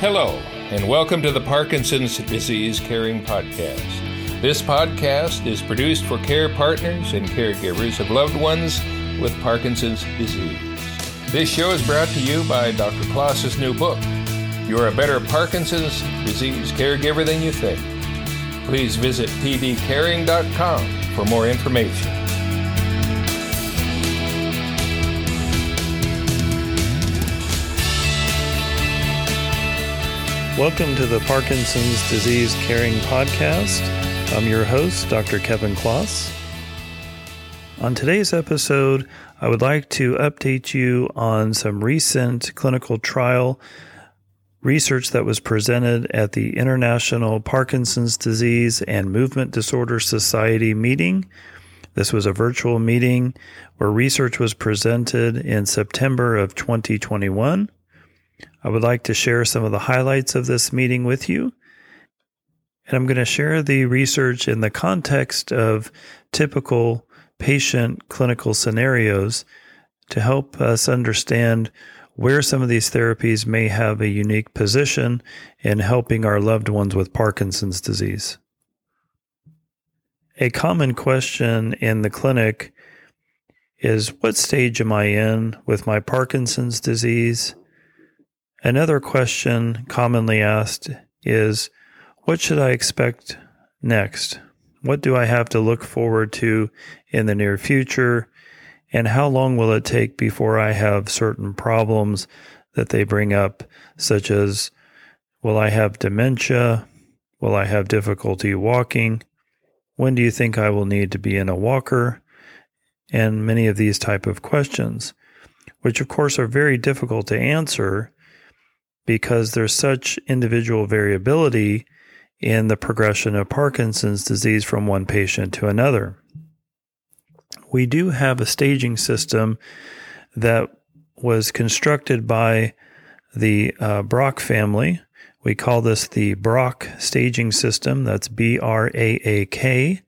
Hello, and welcome to the Parkinson's Disease Caring Podcast. This podcast is produced for care partners and caregivers of loved ones with Parkinson's disease. This show is brought to you by Dr. Klos's new book, You're a Better Parkinson's Disease Caregiver Than You Think. Please visit pdcaring.com for more information. Welcome to the Parkinson's Disease Caring Podcast. I'm your host, Dr. Kevin Klos. On today's episode, I would like to update you on some recent clinical trial research that was presented at the International Parkinson's Disease and Movement Disorder Society meeting. This was a virtual meeting where research was presented in September of 2021. I would like to share some of the highlights of this meeting with you. And I'm going to share the research in the context of typical patient clinical scenarios to help us understand where some of these therapies may have a unique position in helping our loved ones with Parkinson's disease. A common question in the clinic is What stage am I in with my Parkinson's disease? Another question commonly asked is What should I expect next? What do I have to look forward to in the near future? And how long will it take before I have certain problems that they bring up, such as Will I have dementia? Will I have difficulty walking? When do you think I will need to be in a walker? And many of these type of questions, which of course are very difficult to answer because there's such individual variability in the progression of Parkinson's disease from one patient to another. We do have a staging system that was constructed by the uh, Braak family. We call this the Braak staging system. That's B R A A K.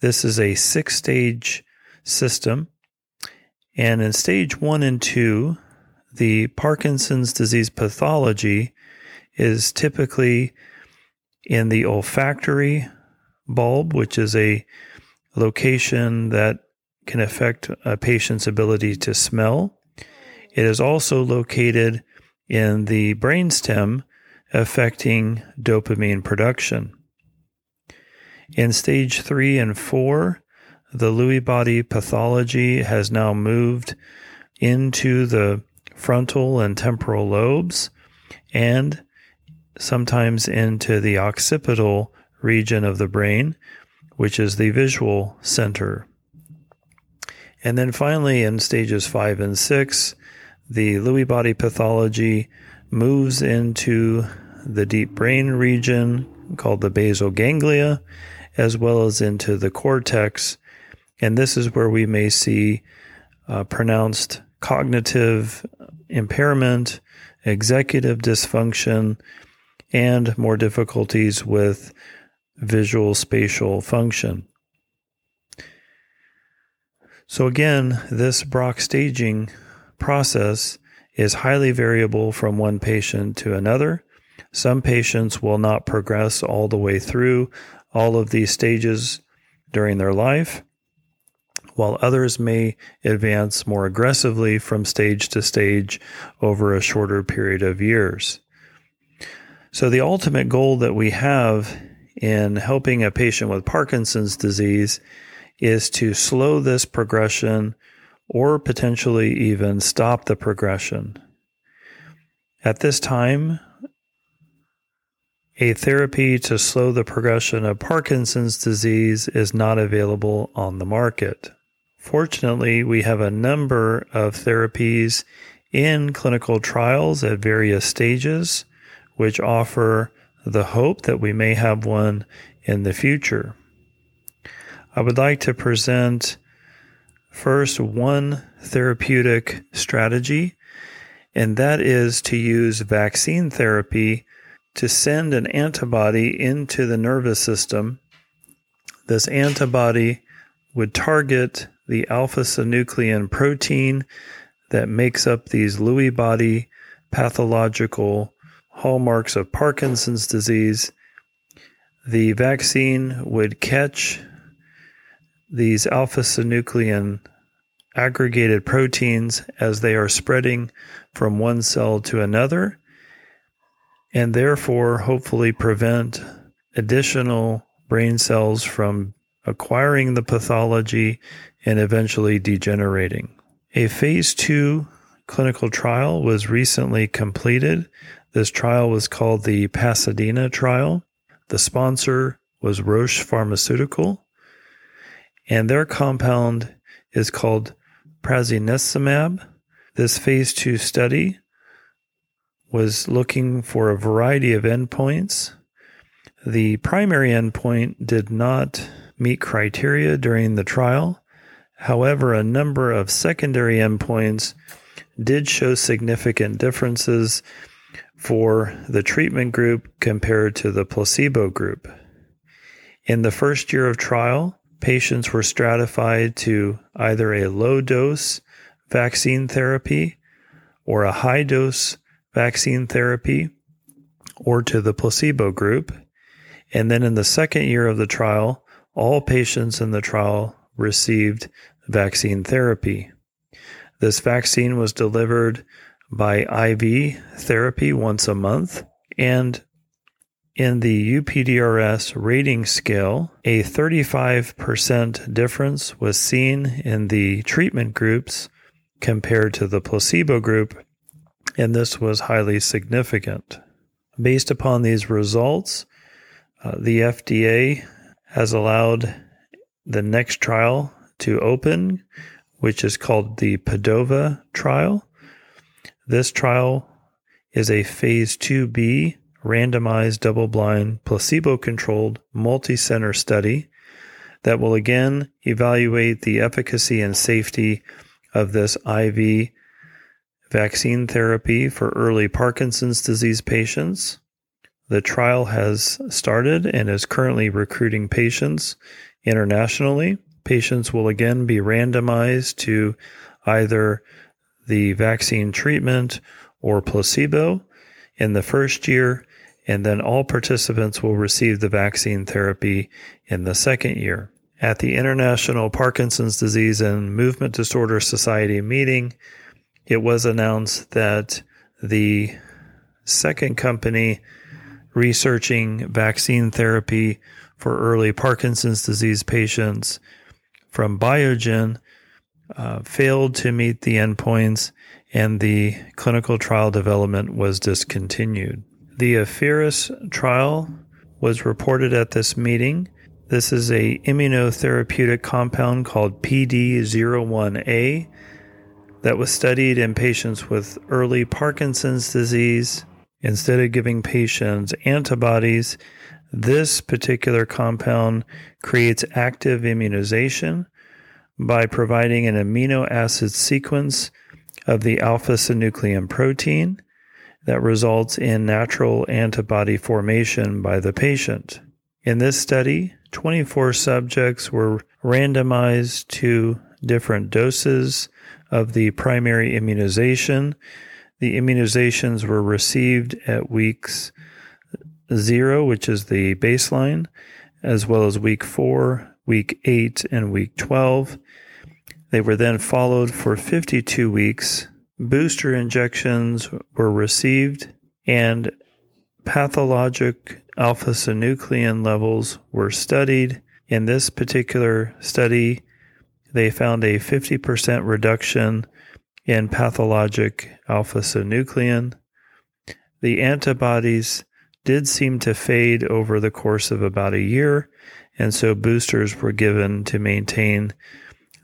This is a six stage system. And in stage one and two, the Parkinson's disease pathology is typically in the olfactory bulb, which is a location that can affect a patient's ability to smell. It is also located in the brainstem, affecting dopamine production. In stage three and four, the Lewy body pathology has now moved into the frontal and temporal lobes, and sometimes into the occipital region of the brain, which is the visual center. And then finally, in stages five and six, the Lewy body pathology moves into the deep brain region called the basal ganglia, as well as into the cortex. And this is where we may see uh, pronounced cognitive impairment, executive dysfunction, and more difficulties with visual spatial function. So, again, this Braak staging process is highly variable from one patient to another. Some patients will not progress all the way through all of these stages during their life while others may advance more aggressively from stage to stage over a shorter period of years. So, the ultimate goal that we have in helping a patient with Parkinson's disease is to slow this progression or potentially even stop the progression. At this time, a therapy to slow the progression of Parkinson's disease is not available on the market. Fortunately, we have a number of therapies in clinical trials at various stages, which offer the hope that we may have one in the future. I would like to present first one therapeutic strategy, and that is to use vaccine therapy to send an antibody into the nervous system. This antibody would target the alpha synuclein protein that makes up these Lewy body pathological hallmarks of Parkinson's disease, the vaccine would catch these alpha synuclein aggregated proteins as they are spreading from one cell to another, and therefore hopefully prevent additional brain cells from acquiring the pathology and eventually degenerating. A phase two clinical trial was recently completed. This trial was called the Pasadena trial. The sponsor was Roche Pharmaceutical, and their compound is called prasinezumab. This phase two study was looking for a variety of endpoints. The primary endpoint did not meet criteria during the trial. However, a number of secondary endpoints did show significant differences for the treatment group compared to the placebo group. In the first year of trial, patients were stratified to either a low dose vaccine therapy or a high dose vaccine therapy or to the placebo group. And then in the second year of the trial, all patients in the trial received vaccine therapy. This vaccine was delivered by IV therapy once a month. And in the UPDRS rating scale, a 35% difference was seen in the treatment groups compared to the placebo group, and this was highly significant. Based upon these results, uh, the FDA has allowed the next trial to open, which is called the PADOVA trial. This trial is a phase 2B randomized double blind placebo controlled multi center study that will again evaluate the efficacy and safety of this IV vaccine therapy for early Parkinson's disease patients. The trial has started and is currently recruiting patients internationally. Patients will again be randomized to either the vaccine treatment or placebo in the first year, and then all participants will receive the vaccine therapy in the second year. At the International Parkinson's Disease and Movement Disorder Society meeting, it was announced that the second company researching vaccine therapy for early Parkinson's disease patients from Biogen uh, failed to meet the endpoints and the clinical trial development was discontinued. The AFFiRiS trial was reported at this meeting. This is a immunotherapeutic compound called PD01A that was studied in patients with early Parkinson's disease. Instead of giving patients antibodies, this particular compound creates active immunization by providing an amino acid sequence of the alpha synuclein protein that results in natural antibody formation by the patient. In this study, 24 subjects were randomized to different doses of the primary immunization. The immunizations were received at weeks zero, which is the baseline, as well as week four, week eight, and week 12. They were then followed for 52 weeks. Booster injections were received, and pathologic alpha synuclein levels were studied. In this particular study, they found a 50% reduction in pathologic alpha synuclein. The antibodies did seem to fade over the course of about a year, and so boosters were given to maintain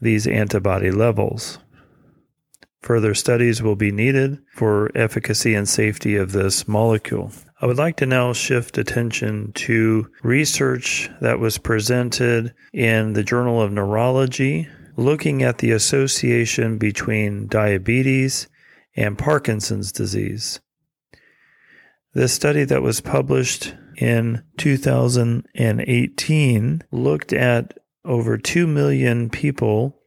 these antibody levels. Further studies will be needed for efficacy and safety of this molecule. I would like to now shift attention to research that was presented in the Journal of Neurology looking at the association between diabetes and Parkinson's disease. This study that was published in 2018 looked at over 2 million people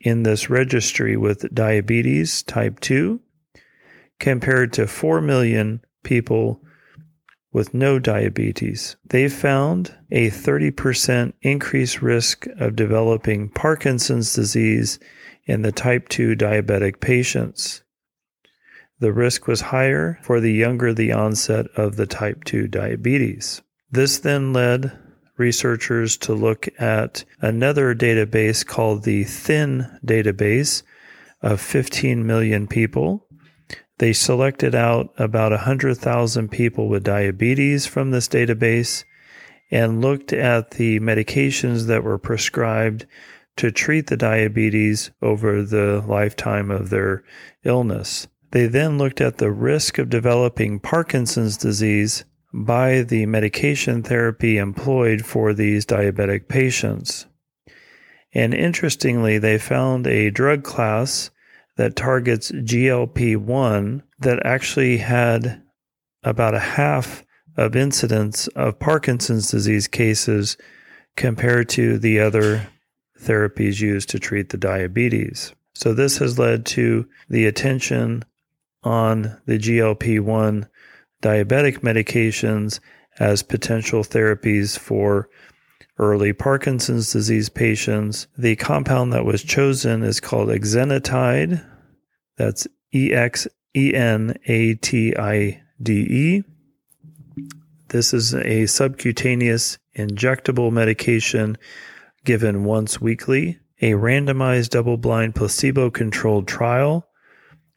in this registry with diabetes type 2 compared to 4 million people with no diabetes. They found a 30% increased risk of developing Parkinson's disease in the type 2 diabetic patients. The risk was higher for the younger the onset of the type 2 diabetes. This then led researchers to look at another database called the THIN database of 15 million people they selected out about 100,000 people with diabetes from this database and looked at the medications that were prescribed to treat the diabetes over the lifetime of their illness. They then looked at the risk of developing Parkinson's disease by the medication therapy employed for these diabetic patients. And interestingly, they found a drug class that targets GLP 1 that actually had about a half of incidence of Parkinson's disease cases compared to the other therapies used to treat the diabetes. So, this has led to the attention on the GLP 1 diabetic medications as potential therapies for early Parkinson's disease patients. The compound that was chosen is called exenatide. That's E X E N A T I D E. This is a subcutaneous injectable medication given once weekly. A randomized double blind placebo controlled trial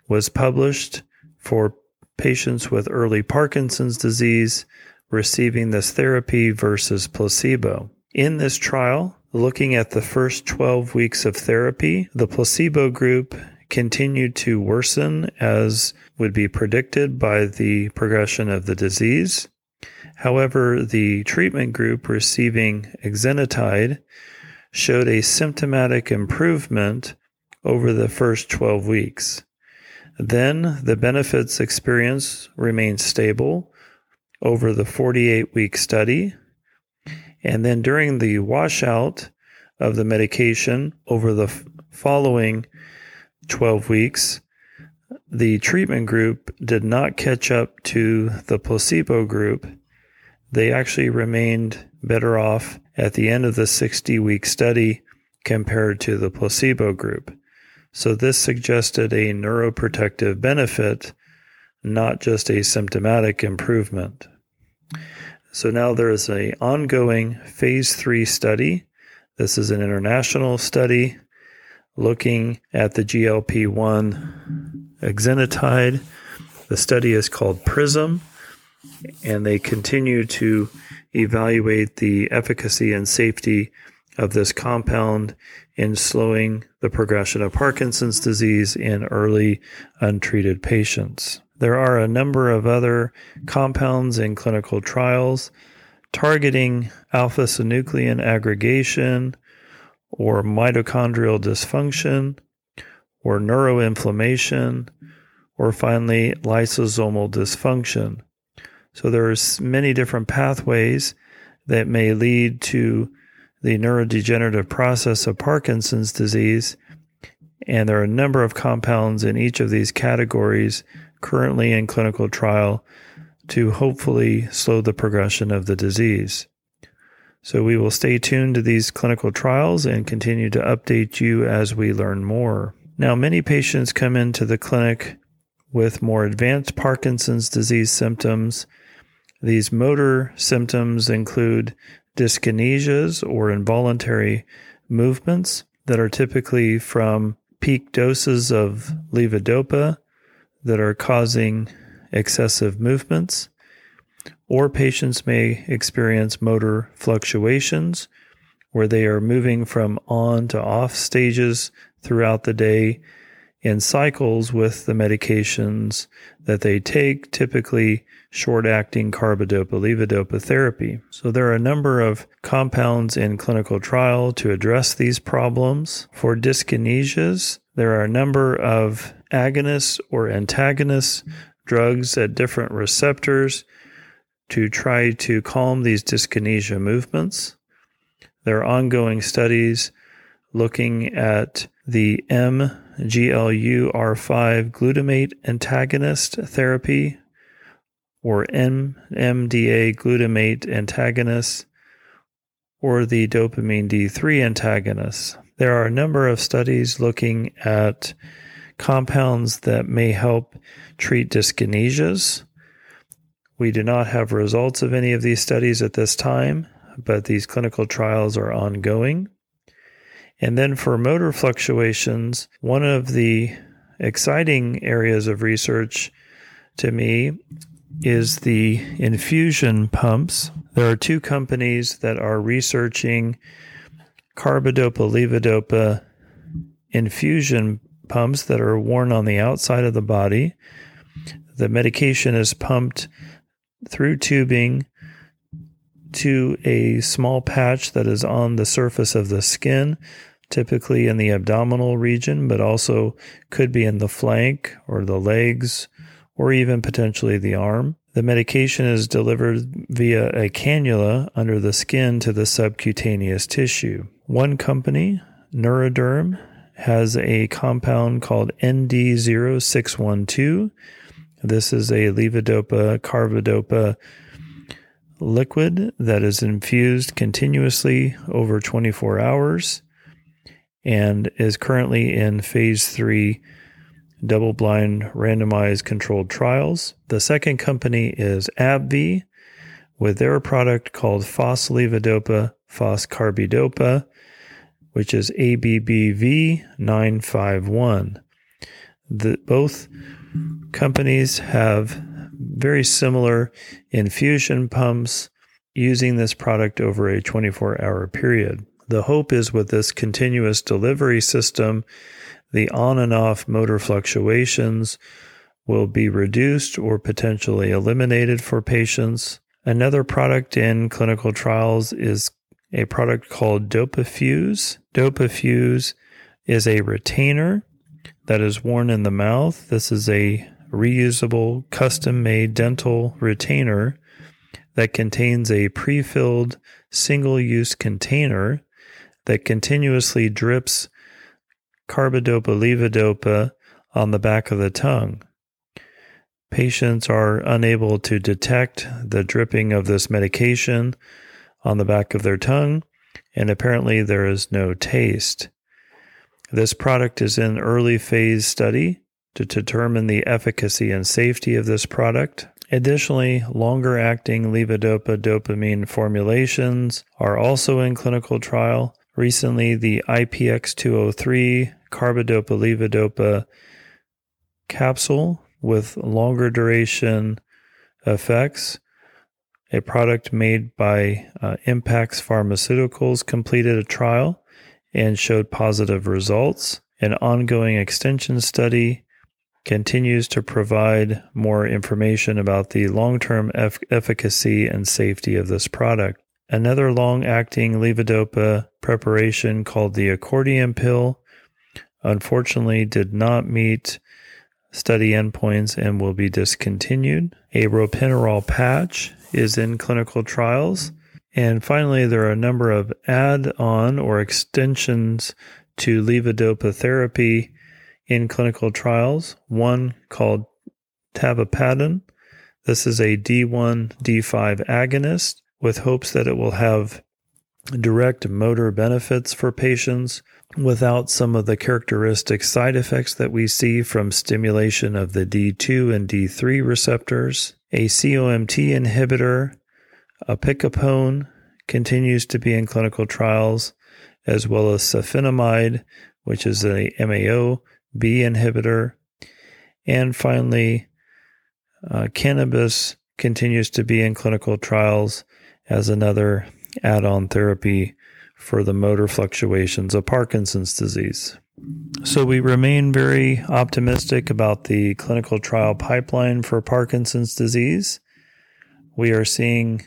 was published for patients with early Parkinson's disease receiving this therapy versus placebo. In this trial, looking at the first 12 weeks of therapy, the placebo group continued to worsen as would be predicted by the progression of the disease. However, the treatment group receiving exenatide showed a symptomatic improvement over the first 12 weeks. Then the benefits experience remained stable over the 48 week study and then during the washout of the medication over the f- following 12 weeks, the treatment group did not catch up to the placebo group. They actually remained better off at the end of the 60 week study compared to the placebo group. So, this suggested a neuroprotective benefit, not just a symptomatic improvement. So now there is an ongoing phase three study. This is an international study looking at the GLP-1 exenatide. The study is called PRISM, and they continue to evaluate the efficacy and safety of this compound in slowing the progression of Parkinson's disease in early untreated patients. There are a number of other compounds in clinical trials targeting alpha synuclein aggregation or mitochondrial dysfunction or neuroinflammation or finally lysosomal dysfunction. So there's many different pathways that may lead to the neurodegenerative process of Parkinson's disease and there are a number of compounds in each of these categories currently in clinical trial to hopefully slow the progression of the disease. So we will stay tuned to these clinical trials and continue to update you as we learn more. Now, many patients come into the clinic with more advanced Parkinson's disease symptoms. These motor symptoms include dyskinesias or involuntary movements that are typically from peak doses of levodopa that are causing excessive movements, or patients may experience motor fluctuations where they are moving from on to off stages throughout the day in cycles with the medications that they take, typically short acting carbidopa levodopa therapy. So, there are a number of compounds in clinical trial to address these problems. For dyskinesias, there are a number of agonists or antagonists, drugs at different receptors to try to calm these dyskinesia movements. There are ongoing studies looking at the MGLUR5 glutamate antagonist therapy or NMDA glutamate antagonist, or the dopamine D3 antagonist. There are a number of studies looking at compounds that may help treat dyskinesias. We do not have results of any of these studies at this time, but these clinical trials are ongoing. And then for motor fluctuations, one of the exciting areas of research to me is the infusion pumps. There are two companies that are researching carbidopa levodopa infusion pumps that are worn on the outside of the body. The medication is pumped through tubing to a small patch that is on the surface of the skin, typically in the abdominal region, but also could be in the flank or the legs or even potentially the arm. The medication is delivered via a cannula under the skin to the subcutaneous tissue. One company, Neuroderm, has a compound called ND0612. This is a levodopa carbidopa liquid that is infused continuously over 24 hours and is currently in phase 3 double blind randomized controlled trials. The second company is AbbVie with their product called foslevodopa foscarbidopa, which is ABBV 951. The, both companies have very similar infusion pumps using this product over a 24 hour period. The hope is with this continuous delivery system the on and off motor fluctuations will be reduced or potentially eliminated for patients. Another product in clinical trials is a product called Dopafuse. Dopafuse is a retainer that is worn in the mouth. This is a reusable, custom made dental retainer that contains a pre filled single use container that continuously drips carbidopa levodopa on the back of the tongue. Patients are unable to detect the dripping of this medication on the back of their tongue, and apparently there is no taste. This product is in early phase study to determine the efficacy and safety of this product. Additionally, longer acting levodopa dopamine formulations are also in clinical trial. Recently, the IPX203 carbidopa levodopa capsule with longer duration effects. A product made by uh, Impax Pharmaceuticals completed a trial and showed positive results. An ongoing extension study continues to provide more information about the long term eff- efficacy and safety of this product. Another long acting levodopa preparation called the accordion pill unfortunately did not meet study endpoints and will be discontinued. A ropinirole patch is in clinical trials. And finally, there are a number of add on or extensions to levodopa therapy in clinical trials. One called tavapadon. This is a D1, D5 agonist with hopes that it will have direct motor benefits for patients without some of the characteristic side effects that we see from stimulation of the D2 and D3 receptors. A COMT inhibitor, opicapone, continues to be in clinical trials, as well as safinamide, which is a MAO B inhibitor. And finally, uh, cannabis continues to be in clinical trials as another add on therapy for the motor fluctuations of Parkinson's disease. So we remain very optimistic about the clinical trial pipeline for Parkinson's disease. We are seeing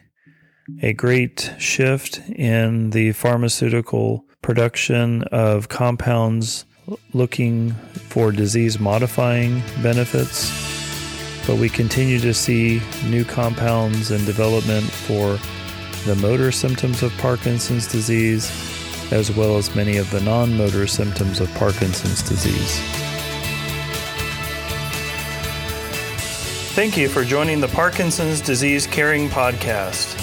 a great shift in the pharmaceutical production of compounds looking for disease modifying benefits, but we continue to see new compounds in development for the motor symptoms of Parkinson's disease, as well as many of the non motor symptoms of Parkinson's disease. Thank you for joining the Parkinson's Disease Caring Podcast.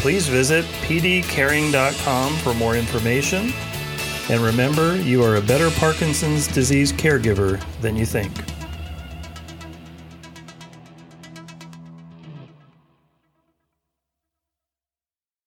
Please visit pdcaring.com for more information. And remember, you are a better Parkinson's disease caregiver than you think.